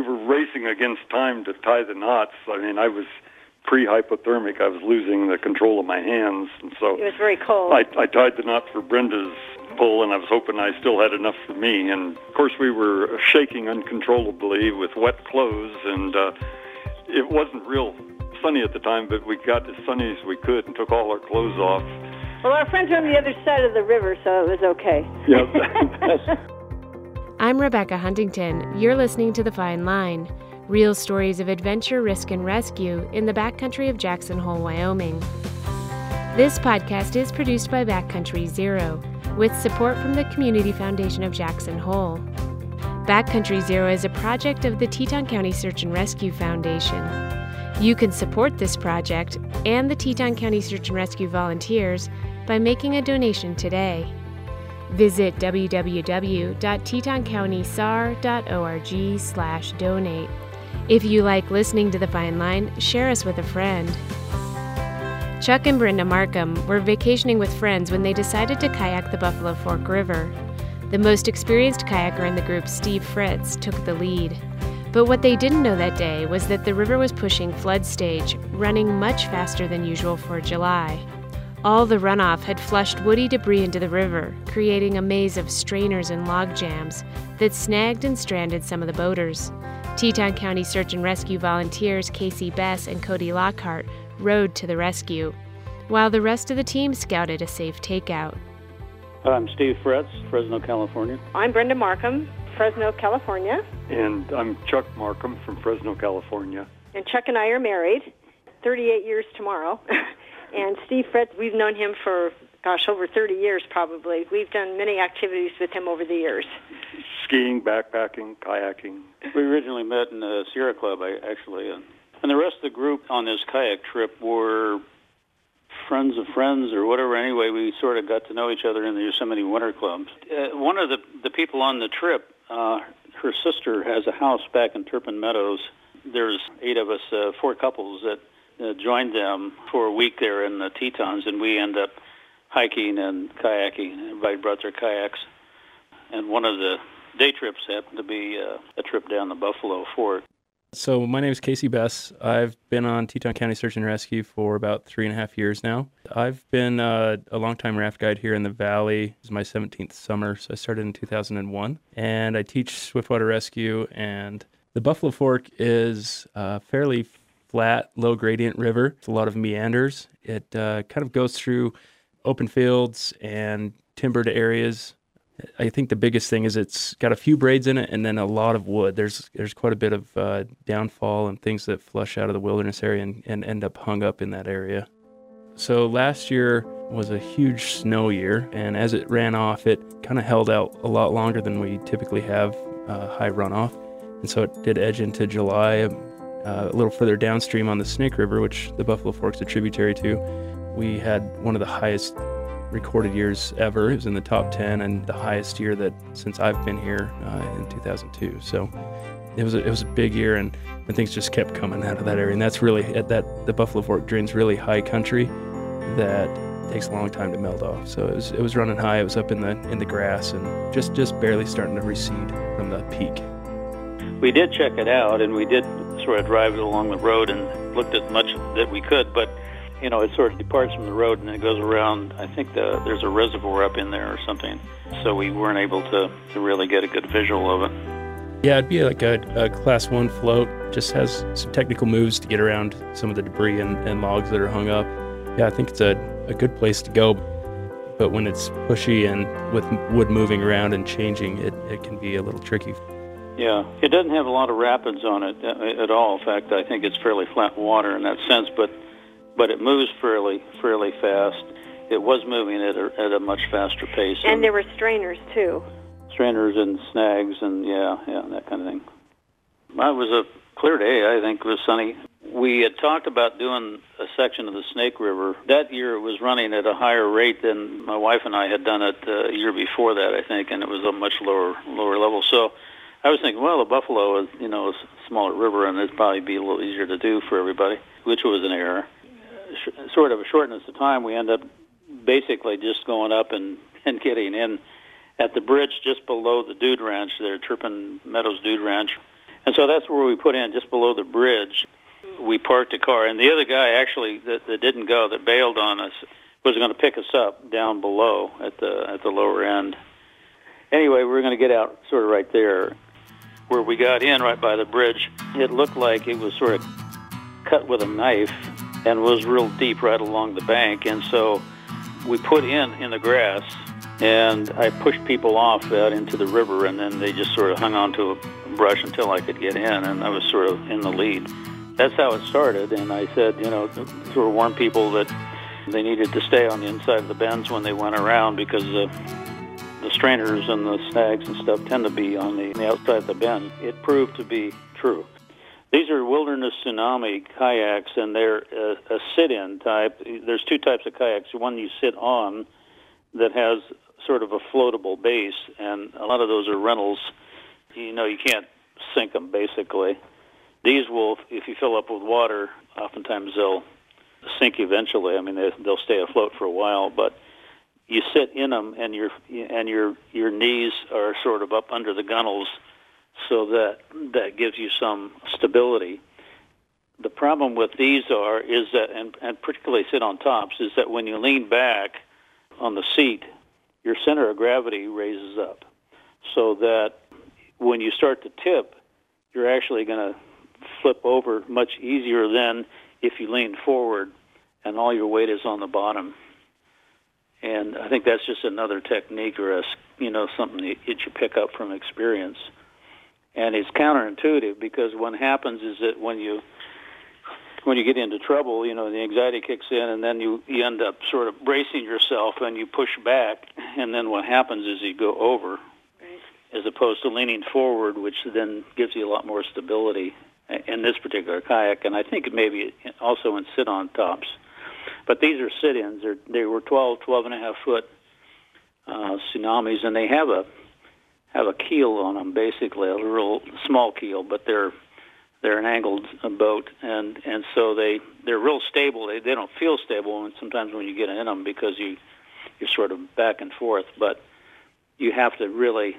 we were racing against time to tie the knots. I mean, I was pre-hypothermic. I was losing the control of my hands, and so It was very cold. I, I tied the knot for Brenda's pull, and I was hoping I still had enough for me. And of course, we were shaking uncontrollably with wet clothes, and uh, it wasn't real sunny at the time, but we got as sunny as we could and took all our clothes off. well, our friends were on the other side of the river, so it was okay. Yeah, I'm Rebecca Huntington. You're listening to The Fine Line real stories of adventure, risk, and rescue in the backcountry of Jackson Hole, Wyoming. This podcast is produced by Backcountry Zero with support from the Community Foundation of Jackson Hole. Backcountry Zero is a project of the Teton County Search and Rescue Foundation. You can support this project and the Teton County Search and Rescue volunteers by making a donation today. Visit www.tetoncountysar.org/donate. If you like listening to The Fine Line, share us with a friend. Chuck and Brenda Markham were vacationing with friends when they decided to kayak the Buffalo Fork River. The most experienced kayaker in the group, Steve Fretz, took the lead. But what they didn't know that day was that the river was pushing flood stage, running much faster than usual for July. All the runoff had flushed woody debris into the river, creating a maze of strainers and log jams that snagged and stranded some of the boaters. Teton County Search and Rescue volunteers KC Bess and Cody Lockhart rowed to the rescue, while the rest of the team scouted a safe takeout. I'm Steve Fretz, Fresno, California. I'm Brenda Markham, Fresno, California. and I'm Chuck Markham from Fresno, California. And Chuck and I are married, 38 years tomorrow. and Steve Fretz, we've known him for, gosh, over 30 years probably. We've done many activities with him over the years. Skiing, backpacking, kayaking. We originally met in the Sierra Club, I, actually, and the rest of the group on this kayak trip were friends of friends or whatever. Anyway, we sort of got to know each other in the Yosemite Winter Clubs. Uh, one of the the people on the trip, uh, her sister has a house back in Turpin Meadows. There's eight of us, uh, four couples that uh, joined them for a week there in the Tetons, and we end up hiking and kayaking. Everybody brought their kayaks, and one of the day trips happened to be uh, a trip down the Buffalo Fork. So my name is KC Bess. I've been on Teton County Search and Rescue for about three and a half years now. I've been uh, a longtime raft guide here in the valley. This is my 17th summer, so I started in 2001. And I teach swiftwater rescue. And the Buffalo Fork is a fairly flat, low gradient river. It's a lot of meanders. It uh, kind of goes through open fields and timbered areas I think the biggest thing is it's got a few braids in it and then a lot of wood. There's there's quite a bit of uh, downfall and things that flush out of the wilderness area and, and end up hung up in that area. So last year was a huge snow year, and as it ran off, it kind of held out a lot longer than we typically have uh, high runoff, and so it did edge into July. Uh, a little further downstream on the Snake River, which the Buffalo Fork's a tributary to, we had one of the highest recorded years ever. It was in the top 10 and the highest year that since I've been here uh, in 2002. So it was a, it was a big year and, and things just kept coming out of that area. And that's really at that the Buffalo Fork drains really high country that takes a long time to melt off. So it was it was running high. It was up in the in the grass and just just barely starting to recede from the peak. We did check it out, and we did sort of drive it along the road and looked at much that we could, but you know, it sort of departs from the road and it goes around. I think the, there's a reservoir up in there or something, so we weren't able to, to really get a good visual of it. Yeah, it'd be like a, a class one float. Just has some technical moves to get around some of the debris and, and logs that are hung up. Yeah, I think it's a, a good place to go. But when it's pushy and with wood moving around and changing, it, it can be a little tricky. Yeah, it doesn't have a lot of rapids on it uh, at all. In fact, I think it's fairly flat water in that sense, but but it moves fairly fairly fast. It was moving at a, at a much faster pace. And there were strainers too. strainers and snags and yeah, yeah, that kind of thing. Well, it was a clear day. I think it was sunny. We had talked about doing a section of the Snake River. That year it was running at a higher rate than my wife and I had done it uh, a year before that, I think, and it was a much lower lower level. So I was thinking, well, the Buffalo is, you know, a smaller river and it'd probably be a little easier to do for everybody, which was an error. Sh- sort of a shortness of time, we end up basically just going up and, and getting in at the bridge just below the Dude Ranch there, Turpin Meadows Dude Ranch. And so that's where we put in, just below the bridge. We parked the car, and the other guy actually that, that didn't go, that bailed on us, was going to pick us up down below at the at the lower end. Anyway, we were going to get out sort of right there, where we got in right by the bridge. It looked like it was sort of cut with a knife and was real deep right along the bank, and so we put in in the grass and I pushed people off out into the river, and then they just sort of hung on to a brush until I could get in, and I was sort of in the lead. That's how it started, and I said, you know, sort of warn people that they needed to stay on the inside of the bends when they went around because the the strainers and the snags and stuff tend to be on the, the outside of the bend. It proved to be true. These are wilderness tsunami kayaks, and they're a, a sit-in type. There's two types of kayaks. One you sit on that has sort of a floatable base, and a lot of those are rentals. You know, you can't sink them basically. These will, if you fill up with water, oftentimes they'll sink eventually. I mean, they, they'll stay afloat for a while, but you sit in them, and your and your your knees are sort of up under the gunnels, so that that gives you some stability. The problem with these are is that, and, and particularly sit on tops, is that when you lean back on the seat, your center of gravity raises up so that when you start to tip, you're actually going to flip over much easier than if you lean forward and all your weight is on the bottom. And I think that's just another technique or a, you know something that you pick up from experience. And it's counterintuitive because what happens is that when you when you get into trouble, you know, the anxiety kicks in, and then you you end up sort of bracing yourself, and you push back, and then what happens is you go over, right. as opposed to leaning forward, which then gives you a lot more stability in this particular kayak, and I think maybe also in sit-on tops. But these are sit-ins. They're, they were 12, 12 and a half foot uh, tsunamis, and they have a have a keel on them, basically a real small keel, but they're they're an angled boat, and and so they they're real stable. They they don't feel stable, and sometimes when you get in them because you you're sort of back and forth, but you have to really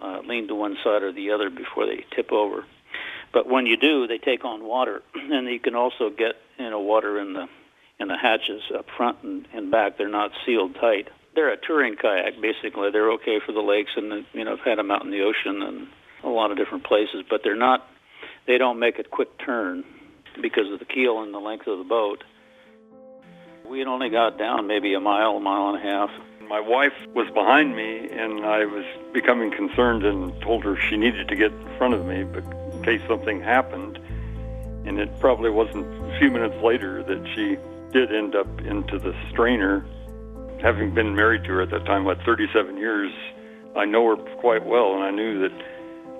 uh, lean to one side or the other before they tip over. But when you do, they take on water, and you can also get you know water in the in the hatches up front and, and back. They're not sealed tight. They're a touring kayak basically. They're okay for the lakes, and you know I've had them out in the ocean and a lot of different places, but they're not they don't make a quick turn because of the keel and the length of the boat. We had only got down maybe a mile, a mile and a half. My wife was behind me, and I was becoming concerned and told her she needed to get in front of me in case something happened. And it probably wasn't a few minutes later that she did end up into the strainer. Having been married to her at that time, what, 37 years, I know her quite well, and I knew that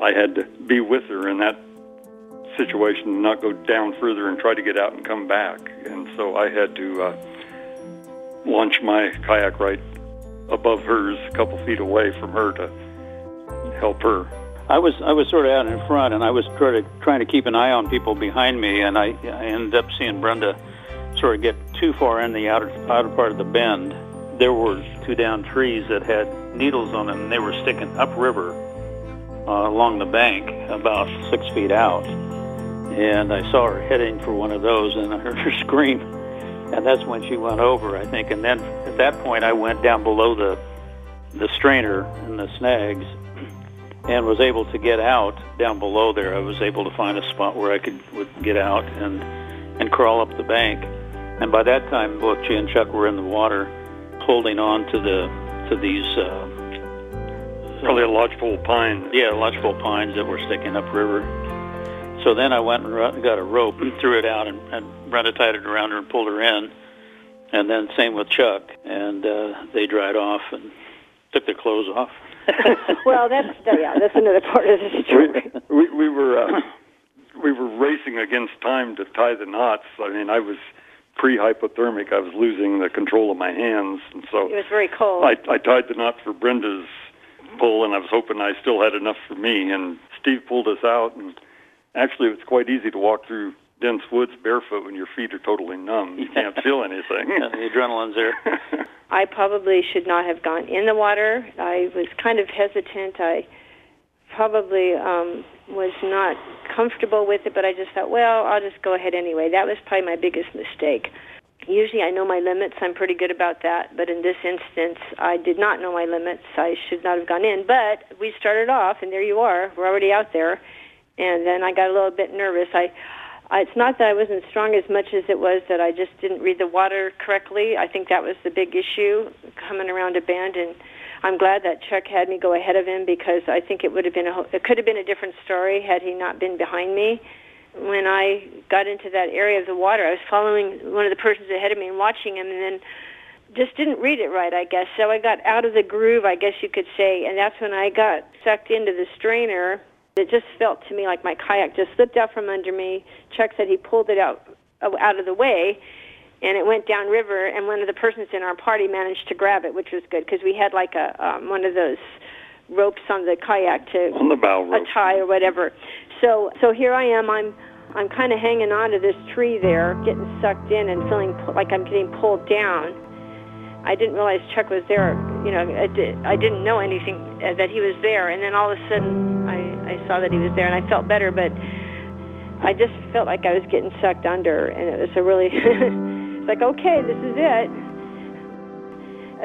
I had to be with her in that situation and not go down further and try to get out and come back. And so I had to uh, launch my kayak right above hers, a couple feet away from her to help her. I was I was sort of out in front, and I was trying to trying to keep an eye on people behind me, and I, I ended up seeing Brenda sort of get too far in the outer outer part of the bend. There were two down trees that had needles on them, and they were sticking upriver uh, along the bank, about six feet out and I saw her heading for one of those, and I heard her scream, and that's when she went over, I think. And then at that point, I went down below the the strainer and the snags, and was able to get out down below there. I was able to find a spot where I could get out and and crawl up the bank. And by that time, both she and Chuck were in the water, holding on to the to these. Uh, Probably a lodgepole pine. Yeah, lodgepole pines that were sticking upriver. So then I went and got a rope and threw it out and, and Brenda tied it around her and pulled her in. And then same with Chuck, and uh, they dried off and took their clothes off. well, that's yeah, that's another part of the story. We, we, we were uh, we were racing against time to tie the knots. I mean, I was pre-hypothermic. I was losing the control of my hands, and so it was very cold. I, I tied the knot for Brenda's pull, and I was hoping I still had enough for me. And Steve pulled us out, and Actually, it's quite easy to walk through dense woods barefoot when your feet are totally numb. You can't feel anything. yeah, the adrenaline's there. I probably should not have gone in the water. I was kind of hesitant. I probably um, was not comfortable with it, but I just thought, well, I'll just go ahead anyway. That was probably my biggest mistake. Usually I know my limits. I'm pretty good about that. But in this instance, I did not know my limits. I should not have gone in. But we started off, and there you are. We're already out there. And then I got a little bit nervous. I, I it's not that I wasn't strong as much as it was that I just didn't read the water correctly. I think that was the big issue coming around a bend and I'm glad that Chuck had me go ahead of him because I think it would have been a it could have been a different story had he not been behind me. When I got into that area of the water, I was following one of the persons ahead of me and watching him, and then just didn't read it right, I guess. So I got out of the groove, I guess you could say, and that's when I got sucked into the strainer. It just felt to me like my kayak just slipped out from under me. Chuck said he pulled it out uh, out of the way, and it went downriver. And one of the persons in our party managed to grab it, which was good because we had like a um, one of those ropes on the kayak to on the bow rope. a tie or whatever. So so here I am. I'm I'm kind of hanging on to this tree there, getting sucked in and feeling like I'm getting pulled down. I didn't realize Chuck was there. You know, I, did, I didn't know anything uh, that he was there, and then all of a sudden I I saw that he was there, and I felt better, but. I just felt like I was getting sucked under, and it was a really It's like, okay, this is it.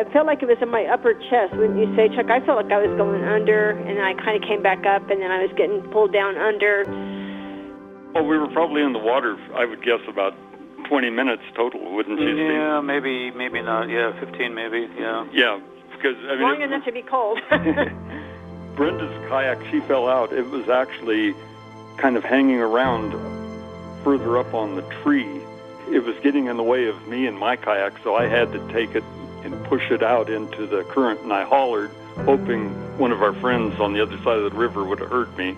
It felt like it was in my upper chest, wouldn't you say, Chuck? I felt like I was going under, and I kind of came back up, and then I was getting pulled down under. Well, we were probably in the water, I would guess, about 20 minutes total, wouldn't you? Say? Yeah, maybe, maybe not. Yeah, 15, maybe. Yeah. Yeah, because I mean, long enough to be cold. Brenda's kayak, she fell out. It was actually kind of hanging around further up on the tree it was getting in the way of me and my kayak, so I had to take it and push it out into the current, and I hollered, hoping one of our friends on the other side of the river would have heard me.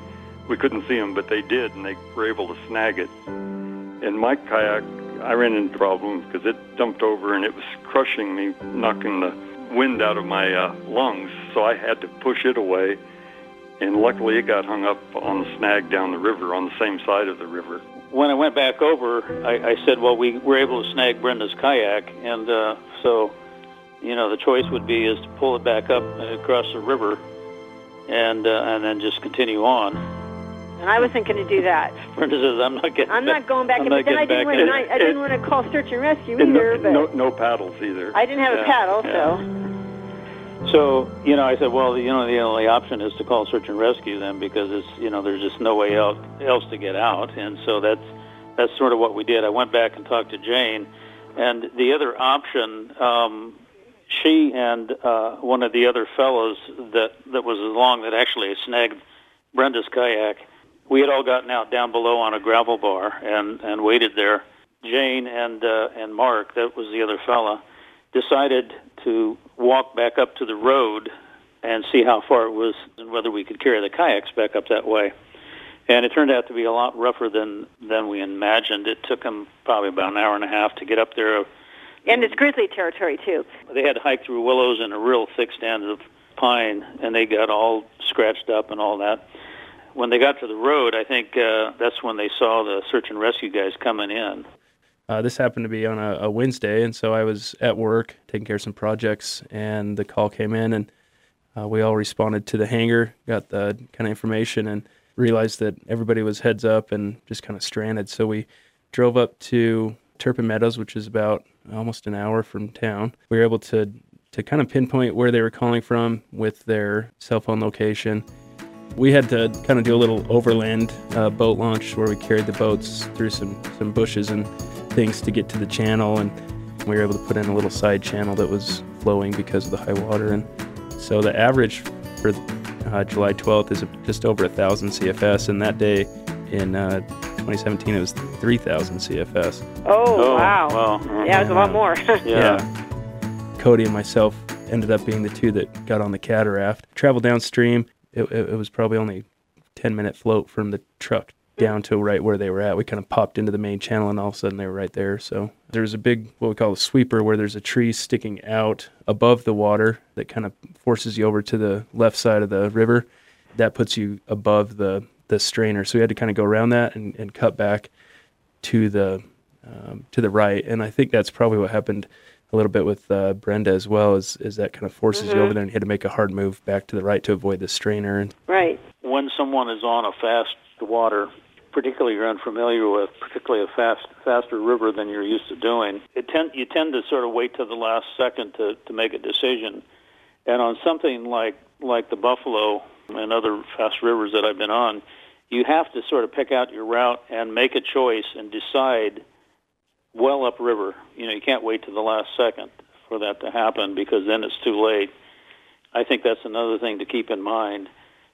We couldn't see them, but they did, and they were able to snag it. In my kayak, I ran into problems because it dumped over and it was crushing me, knocking the wind out of my uh, lungs, so I had to push it away. And luckily, it got hung up on the snag down the river on the same side of the river when I went back over, I, I said, well, we were able to snag Brenda's kayak, and uh, so, you know, the choice would be is to pull it back up across the river, and uh, and then just continue on. And I was thinking to do that. Brenda says, "I'm not getting. I'm back. not going back. I'm in, but then I didn't want to. I, I didn't want to call search and rescue either. No, but no, no paddles either. I didn't have yeah, a paddle, yeah. so. So you know, I said, well, you know, the only option is to call search and rescue then because it's you know there's just no way out else to get out, and so that's that's sort of what we did. I went back and talked to Jane, and the other option, um, she and uh, one of the other fellows that that was along that actually snagged Brenda's kayak. We had all gotten out down below on a gravel bar and and waited there. Jane and uh, and Mark, that was the other fella, decided to walk back up to the road and see how far it was and whether we could carry the kayaks back up that way. And it turned out to be a lot rougher than than we imagined. It took them probably about an hour and a half to get up there. And it's grizzly territory too. They had to hike through willows and a real thick stand of pine, and they got all scratched up and all that. When they got to the road, I think uh, that's when they saw the search and rescue guys coming in. Uh, this happened to be on a, a, Wednesday, and so I was at work taking care of some projects, and the call came in, and uh, we all responded to the hangar, got the kind of information, and realized that everybody was heads up and just kind of stranded. So we drove up to Turpin Meadows, which is about almost an hour from town. We were able to to kind of pinpoint where they were calling from with their cell phone location. We had to kind of do a little overland uh, boat launch where we carried the boats through some some bushes and things to get to the channel, and we were able to put in a little side channel that was flowing because of the high water. And so the average for uh, July 12th is just over a thousand CFS, and that day in uh, 2017 it was 3,000 CFS. Oh, Oh, wow. wow. Yeah, it was a lot more. Yeah. Cody and myself ended up being the two that got on the cataraft. Traveled downstream. It, it, it was probably only 10 minute float from the truck down to right where they were at. We kind of popped into the main channel and all of a sudden they were right there. So there's a big, what we call a sweeper, where there's a tree sticking out above the water that kind of forces you over to the left side of the river. That puts you above the, the strainer. So we had to kind of go around that and, and cut back to the um, to the right. And I think that's probably what happened a little bit with uh, Brenda as well. Is is that kind of forces you over there and you had to make a hard move back to the right to avoid the strainer. Right. when someone is on a fast water, particularly you're unfamiliar with, particularly a fast faster river than you're used to doing, it tend you tend to sort of wait to the last second to to make a decision. And on something like like the Buffalo and other fast rivers that I've been on, you have to sort of pick out your route and make a choice and decide well upriver. You know, you can't wait to the last second for that to happen because then it's too late. I think that's another thing to keep in mind,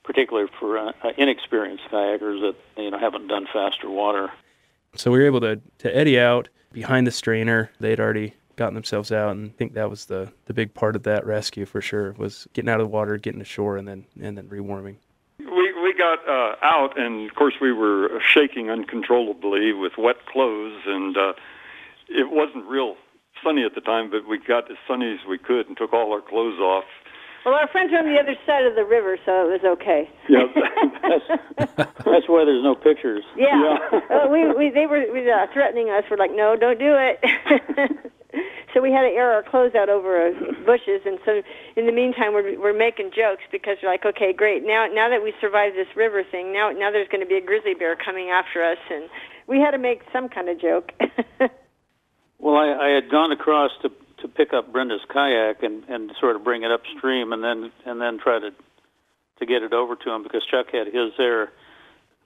particularly for uh, inexperienced kayakers that you know haven't done faster water. So we were able to to eddy out behind the strainer. They'd already gotten themselves out, and I think that was the the big part of that rescue for sure was getting out of the water, getting ashore, and then and then rewarming. We we got uh, out, and of course we were shaking uncontrollably with wet clothes, and uh, it wasn't real sunny at the time, but we got as sunny as we could and took all our clothes off. Well, our friends are on the other side of the river, so it was okay. Yeah, that's, that's why there's no pictures. Yeah, yeah. uh, we, we they were we, uh, threatening us. We're like, no, don't do it. so we had to air our clothes out over uh, bushes, and so in the meantime, we're we're making jokes because we're like, okay, great. Now now that we survived this river thing, now now there's going to be a grizzly bear coming after us, and we had to make some kind of joke. well, I, I had gone across to to pick up Brenda's kayak and and sort of bring it upstream, and then and then try to to get it over to him because Chuck had his there.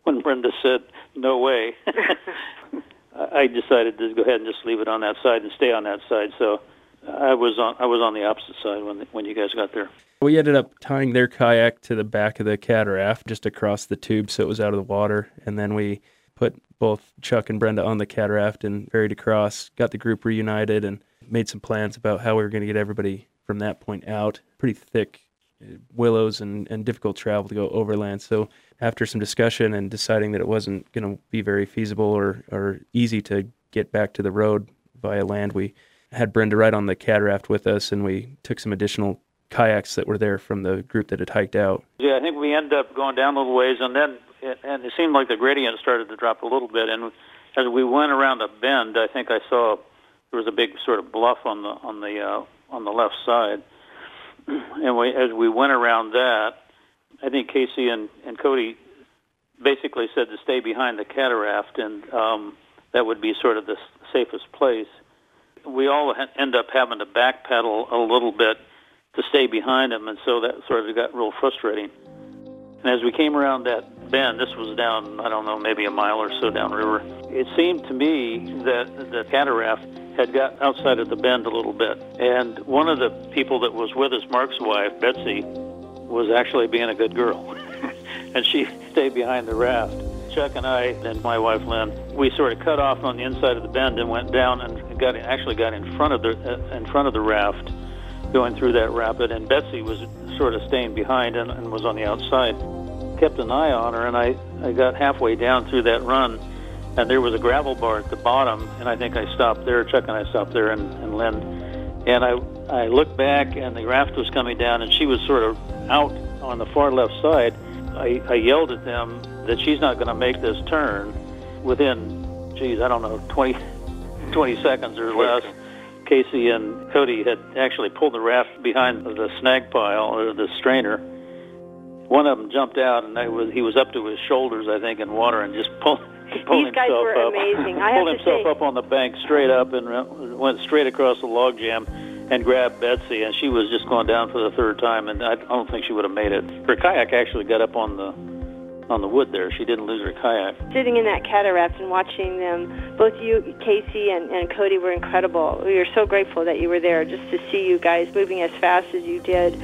When Brenda said no way, I decided to go ahead and just leave it on that side and stay on that side. So I was on I was on the opposite side when the, when you guys got there. We ended up tying their kayak to the back of the cataraft just across the tube so it was out of the water, and then we put both Chuck and Brenda on the cataraft and ferried across, got the group reunited, and made some plans about how we were going to get everybody from that point out. Pretty thick uh, willows and, and difficult travel to go overland. So after some discussion and deciding that it wasn't going to be very feasible or, or easy to get back to the road via land, we had Brenda ride on the cataraft with us, and we took some additional kayaks that were there from the group that had hiked out. Yeah, I think we ended up going down a little ways, and then it, and it seemed like the gradient started to drop a little bit. And as we went around a bend, I think I saw there was a big sort of bluff on the on the uh, on the left side, and we as we went around that, I think KC and and Cody basically said to stay behind the cataraft, and um, that would be sort of the safest place. We all ha- end up having to backpedal a little bit to stay behind them, and so that sort of got real frustrating. And as we came around that bend, this was down, I don't know, maybe a mile or so downriver, it seemed to me that the cataraft had got outside of the bend a little bit. And one of the people that was with us, Mark's wife, Betsy, was actually being a good girl. and she stayed behind the raft. Chuck and I and my wife Lynn, we sort of cut off on the inside of the bend and went down and got actually got in front of the uh, in front of the raft, going through that rapid. And Betsy was sort of staying behind and, and was on the outside. Kept an eye on her, and I I got halfway down through that run, and there was a gravel bar at the bottom, and I think I stopped there. Chuck and I stopped there, and, and Lynn, and I I looked back, and the raft was coming down, and she was sort of out on the far left side. I, I yelled at them that she's not going to make this turn within, geez, I don't know, 20, 20 seconds or less. KC and Cody had actually pulled the raft behind the snag pile or the strainer. One of them jumped out, and was, he was up to his shoulders, I think, in water, and just pulled pulled These guys himself were up. amazing. I pulled himself say, up on the bank straight up and went straight across the log jam and grabbed Betsy, and she was just going down for the third time, and I don't think she would have made it. Her kayak actually got up on the on the wood there. She didn't lose her kayak. Sitting in that cataraft and watching them, both you, KC, and, and Cody were incredible. We were so grateful that you were there just to see you guys moving as fast as you did.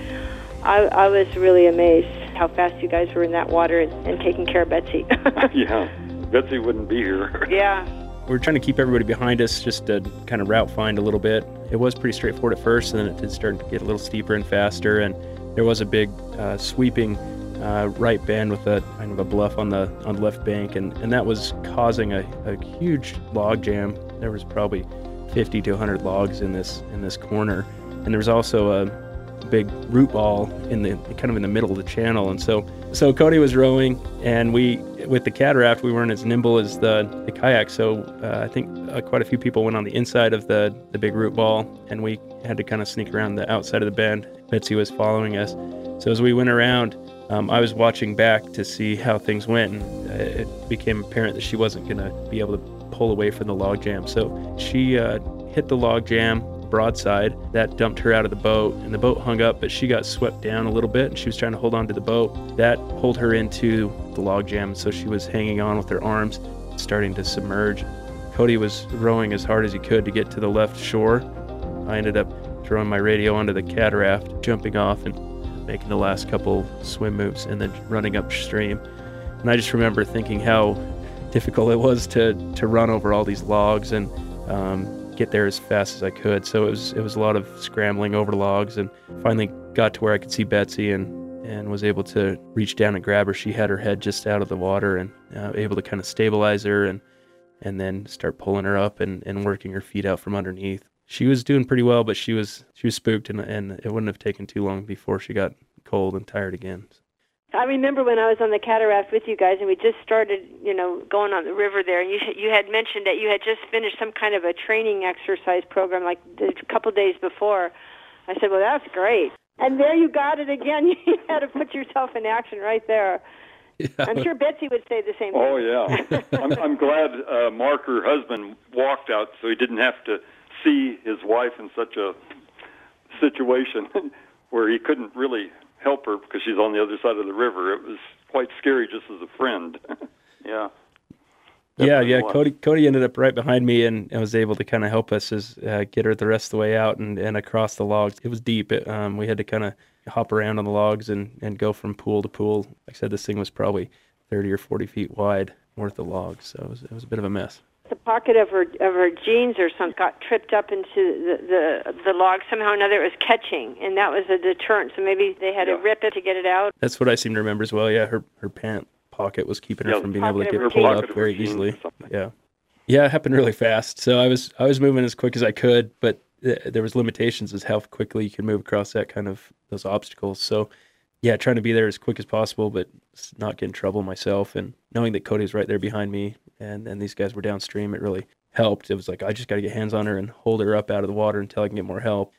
I, I was really amazed how fast you guys were in that water and, and taking care of Betsy. yeah, Betsy wouldn't be here. yeah. We were trying to keep everybody behind us just to kind of route find a little bit. It was pretty straightforward at first, and then it did start to get a little steeper and faster. And there was a big uh, sweeping uh, right bend with a kind of a bluff on the on the left bank, and, and that was causing a, a huge log jam. There was probably 50 to 100 logs in this in this corner, and there was also a big root ball in the kind of in the middle of the channel. And so so Cody was rowing, and we with the cataraft we weren't as nimble as the, the kayak. So uh, I think uh, quite a few people went on the inside of the the big root ball, and we had to kind of sneak around the outside of the bend. Betsy was following us. So as we went around, um, I was watching back to see how things went, and it became apparent that she wasn't going to be able to pull away from the log jam. So she uh, hit the log jam broadside. That dumped her out of the boat, and the boat hung up, but she got swept down a little bit, and she was trying to hold on to the boat. That pulled her into the log jam, so she was hanging on with her arms, starting to submerge. Cody was rowing as hard as he could to get to the left shore. I ended up throwing my radio onto the cataraft, jumping off, and making the last couple swim moves and then running upstream. And I just remember thinking how difficult it was to, to run over all these logs and um, get there as fast as I could. So it was it was a lot of scrambling over logs and finally got to where I could see Betsy and and was able to reach down and grab her. She had her head just out of the water and uh, able to kind of stabilize her and and then start pulling her up and, and working her feet out from underneath she was doing pretty well, but she was she was spooked, and and it wouldn't have taken too long before she got cold and tired again. I remember when I was on the cataraft with you guys, and we just started, you know, going on the river there. And you you had mentioned that you had just finished some kind of a training exercise program, like a couple days before. I said, "Well, that's great." And there you got it again. You had to put yourself in action right there. Yeah. I'm sure Betsy would say the same thing. Oh yeah, I'm, I'm glad uh, Mark, her husband, walked out so he didn't have to see his wife in such a situation where he couldn't really help her because she's on the other side of the river. It was quite scary just as a friend. yeah. yeah, yeah. Cody Cody ended up right behind me and, and was able to kind of help us as uh, get her the rest of the way out and, and across the logs. It was deep. It, um, we had to kind of hop around on the logs and, and go from pool to pool. Like I said, this thing was probably 30 or 40 feet wide worth of logs, so it was, it was a bit of a mess the pocket of her of her jeans or something got tripped up into the the, the log somehow or another. It was catching, and that was a deterrent. So maybe they had yeah. to rip it to get it out. That's what I seem to remember as well. Yeah, her her pant pocket was keeping her yeah, from being able to get pulled up very easily. Yeah, yeah, it happened really fast. So I was I was moving as quick as I could, but th- there was limitations as how quickly you can move across that kind of those obstacles. So yeah, trying to be there as quick as possible, but not get in trouble myself. And knowing that Cody was right there behind me, and then these guys were downstream, it really helped. It was like I just got to get hands on her and hold her up out of the water until I can get more help.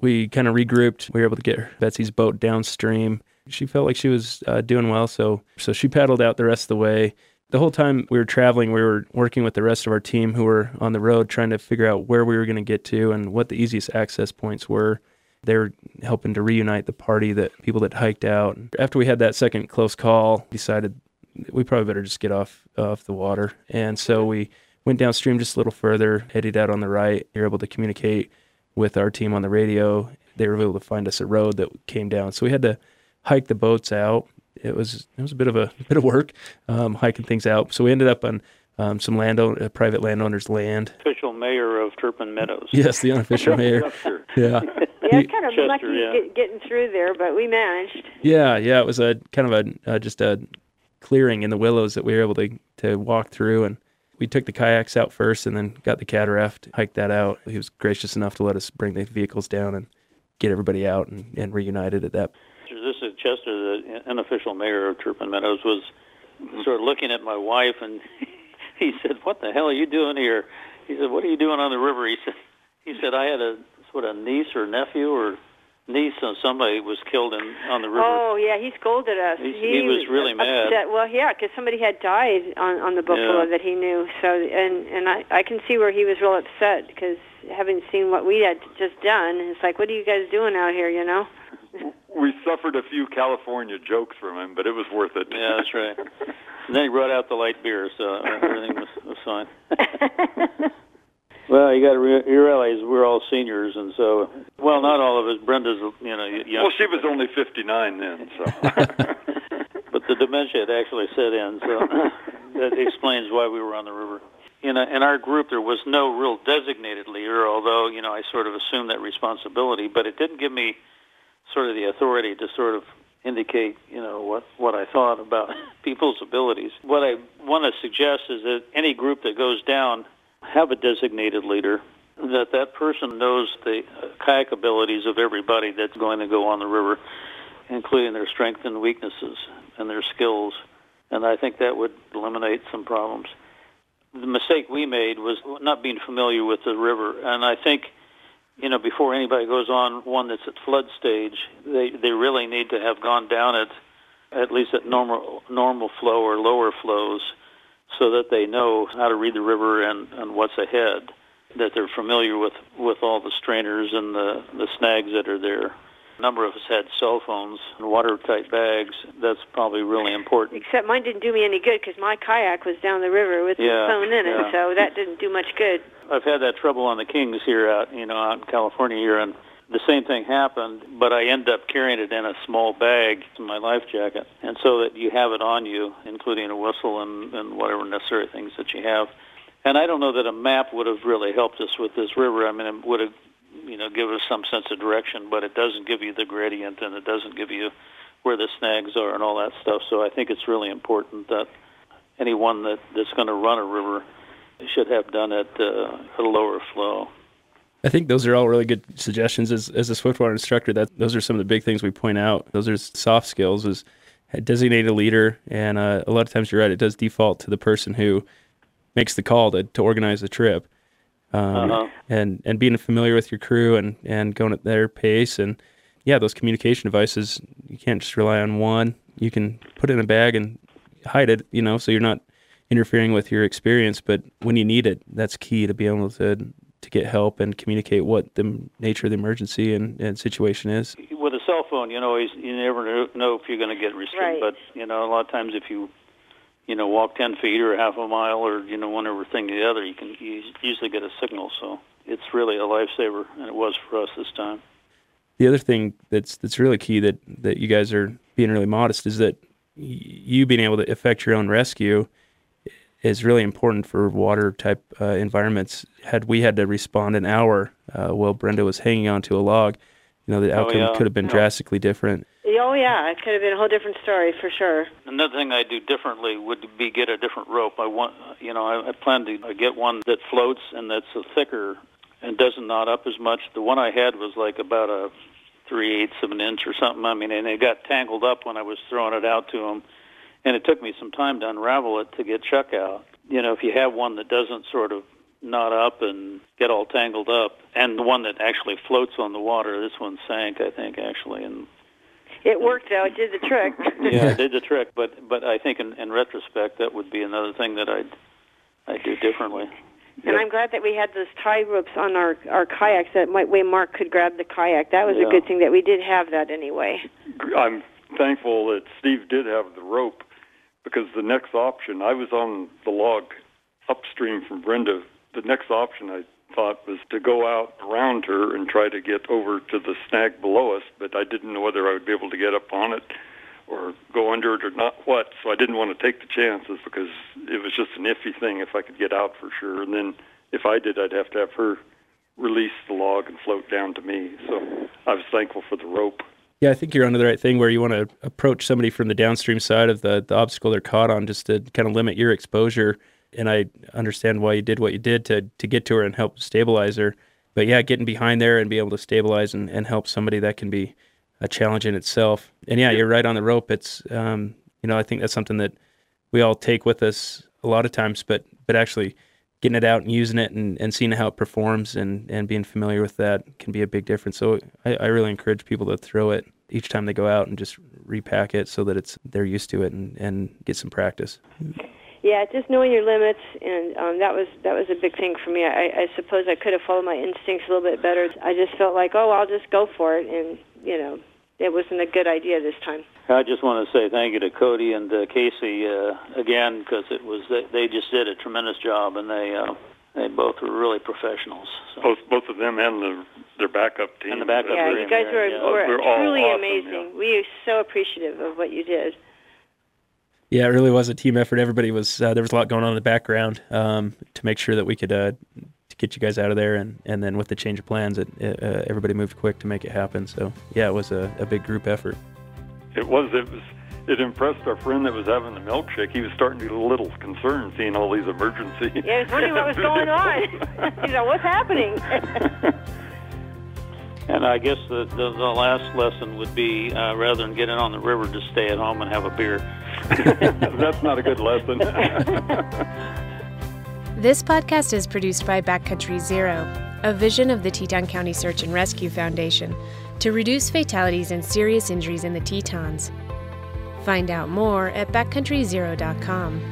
We kind of regrouped. We were able to get Betsy's boat downstream. She felt like she was uh, doing well, so so she paddled out the rest of the way. The whole time we were traveling, we were working with the rest of our team who were on the road, trying to figure out where we were going to get to and what the easiest access points were. They were helping to reunite the party that people that hiked out. After we had that second close call, decided we probably better just get off off the water. And so we went downstream just a little further, headed out on the right. You're able to communicate with our team on the radio. They were able to find us a road that came down. So we had to hike the boats out. It was it was a bit of a, a bit of work um, hiking things out. So we ended up on um, some land uh, private landowner's land. Official mayor of Turpin Meadows. Yes, the unofficial mayor. yeah. Yeah, it's kind of Chester, lucky yeah. get, getting through there, but we managed. Yeah, yeah, it was a kind of a uh, just a clearing in the willows that we were able to to walk through, and we took the kayaks out first, and then got the cataraft, hiked that out. He was gracious enough to let us bring the vehicles down and get everybody out and, and reunited at that. This is Chester, the unofficial mayor of Turpin Meadows, was sort of looking at my wife, and he said, "What the hell are you doing here?" He said, "What are you doing on the river?" He said, "He said I had a sort of niece or nephew or niece of somebody was killed in on the river. Oh yeah, he scolded us. He, he, he was really mad. Well, yeah, because somebody had died on on the buffalo yeah. that he knew. So and and I I can see where he was real upset because having seen what we had just done, it's like, what are you guys doing out here? You know. We suffered a few California jokes from him, but it was worth it. Yeah, that's right. and then he brought out the light beer, so everything was, was fine. Well, you got to re- you realize we're all seniors, and so well, not all of us. Brenda's, you know, young. Well, she was only fifty nine then, so. but the dementia had actually set in, so that explains why we were on the river. In a, in our group, there was no real designated leader, although you know I sort of assumed that responsibility, but it didn't give me sort of the authority to sort of indicate, you know, what what I thought about people's abilities. What I want to suggest is that any group that goes down have a designated leader, that that person knows the uh, kayak abilities of everybody that's going to go on the river, including their strengths and weaknesses and their skills. And I think that would eliminate some problems. The mistake we made was not being familiar with the river, and I think you know, before anybody goes on one that's at flood stage, they they really need to have gone down it at least at normal normal flow or lower flows, so that they know how to read the river and, and what's ahead. That they're familiar with, with all the strainers and the, the snags that are there. A number of us had cell phones and watertight bags. That's probably really important. Except mine didn't do me any good because my kayak was down the river with Yeah, the phone in it, yeah. so that didn't do much good. I've had that trouble on the Kings here out, you know, out in California here, and the same thing happened, but I end up carrying it in a small bag in my life jacket, and so that you have it on you, including a whistle and, and whatever necessary things that you have. And I don't know that a map would have really helped us with this river. I mean, it would have, you know, give us some sense of direction, but it doesn't give you the gradient, and it doesn't give you where the snags are and all that stuff. So I think it's really important that anyone that, that's going to run a river should have done it uh, at a lower flow. I think those are all really good suggestions as as a Swiftwater instructor. That those are some of the big things we point out. Those are soft skills. Is designate a leader, and uh, a lot of times you're right. It does default to the person who makes the call to, to organize the trip, um, Uh-huh. and and being familiar with your crew and and going at their pace. And yeah, those communication devices you can't just rely on one. You can put it in a bag and hide it. You know, so you're not interfering with your experience. But when you need it, that's key to be able to to get help and communicate what the nature of the emergency and, and situation is. With a cell phone, you know, you you never know- know if you're going to get restricted. Right. But you know, a lot of times if you you know walk ten feet or half a mile or you know whatever thing or the other, you can you usually get a signal. So it's really a lifesaver, and it was for us this time. The other thing that's that's really key that that you guys are being really modest is that y- you being able to effect your own rescue is really important for water type uh, environments. Had we had to respond an hour uh, while Brenda was hanging onto a log, you know the Oh, outcome yeah. could have been Yeah. drastically different. Oh yeah, it could have been a whole different story for sure. Another thing I do differently would be get a different rope. I want, you know, I, I plan to get one that floats and that's a thicker and doesn't knot up as much. The one I had was like about a three eighths of an inch or something. I mean, and it got tangled up when I was throwing it out to him, and it took me some time to unravel it to get Chuck out. You know, if you have one that doesn't sort of knot up and get all tangled up, and the one that actually floats on the water, this one sank, I think, actually, and It worked though; it did the trick. yeah, it did the trick. But but I think in, in retrospect, that would be another thing that I'd I'd do differently. And I'm glad that we had those tie ropes on our our kayaks that might way Mark could grab the kayak. That was Yeah. a good thing that we did have that anyway. I'm thankful that Steve did have the rope because the next option, I was on the log upstream from Brenda. The next option I thought was to go out around her and try to get over to the snag below us, but I didn't know whether I would be able to get up on it or go under it or not what. So I didn't want to take the chances because it was just an iffy thing if I could get out for sure. And then if I did, I'd have to have her release the log and float down to me. So I was thankful for the rope. Yeah, I think you're onto the right thing where you want to approach somebody from the downstream side of the, the obstacle they're caught on just to kind of limit your exposure. And I understand why you did what you did to, to get to her and help stabilize her. But yeah, getting behind there and be able to stabilize and, and help somebody that can be a challenge in itself. And yeah, you're right on the rope. It's, um, you know, I think that's something that we all take with us a lot of times, but, but actually getting it out and using it and, and seeing how it performs and, and being familiar with that can be a big difference. So I, I really encourage people to throw it each time they go out and just repack it so that it's they're used to it and, and get some practice. Yeah, just knowing your limits, and um, that was that was a big thing for me. I, I suppose I could have followed my instincts a little bit better. I just felt like, oh, I'll just go for it, and you know, it wasn't a good idea this time. I just want to say thank you to Cody and uh, KC uh, again because it was they, they just did a tremendous job and they uh, they both were really professionals. So. both both of them and the their backup team. And the backup Yeah, team, you guys were, yeah. were They're truly awesome, amazing. We are so appreciative of what you did. Yeah, it really was a team effort. Everybody was uh, there was a lot going on in the background um, to make sure that we could uh, to get you guys out of there, and, and then with the change of plans, it, it, uh, everybody moved quick to make it happen. So yeah, it was a, a big group effort. It was. It was. It impressed our friend that was having the milkshake. He was starting to get a little concerned seeing all these emergencies. Yeah, I was wondering what was going on. you know, what's happening? And I guess the, the the last lesson would be uh, rather than getting on the river, just stay at home and have a beer. That's not a good lesson. This podcast is produced by Backcountry Zero, a vision of the Teton County Search and Rescue Foundation to reduce fatalities and serious injuries in the Tetons. Find out more at backcountryzero.com.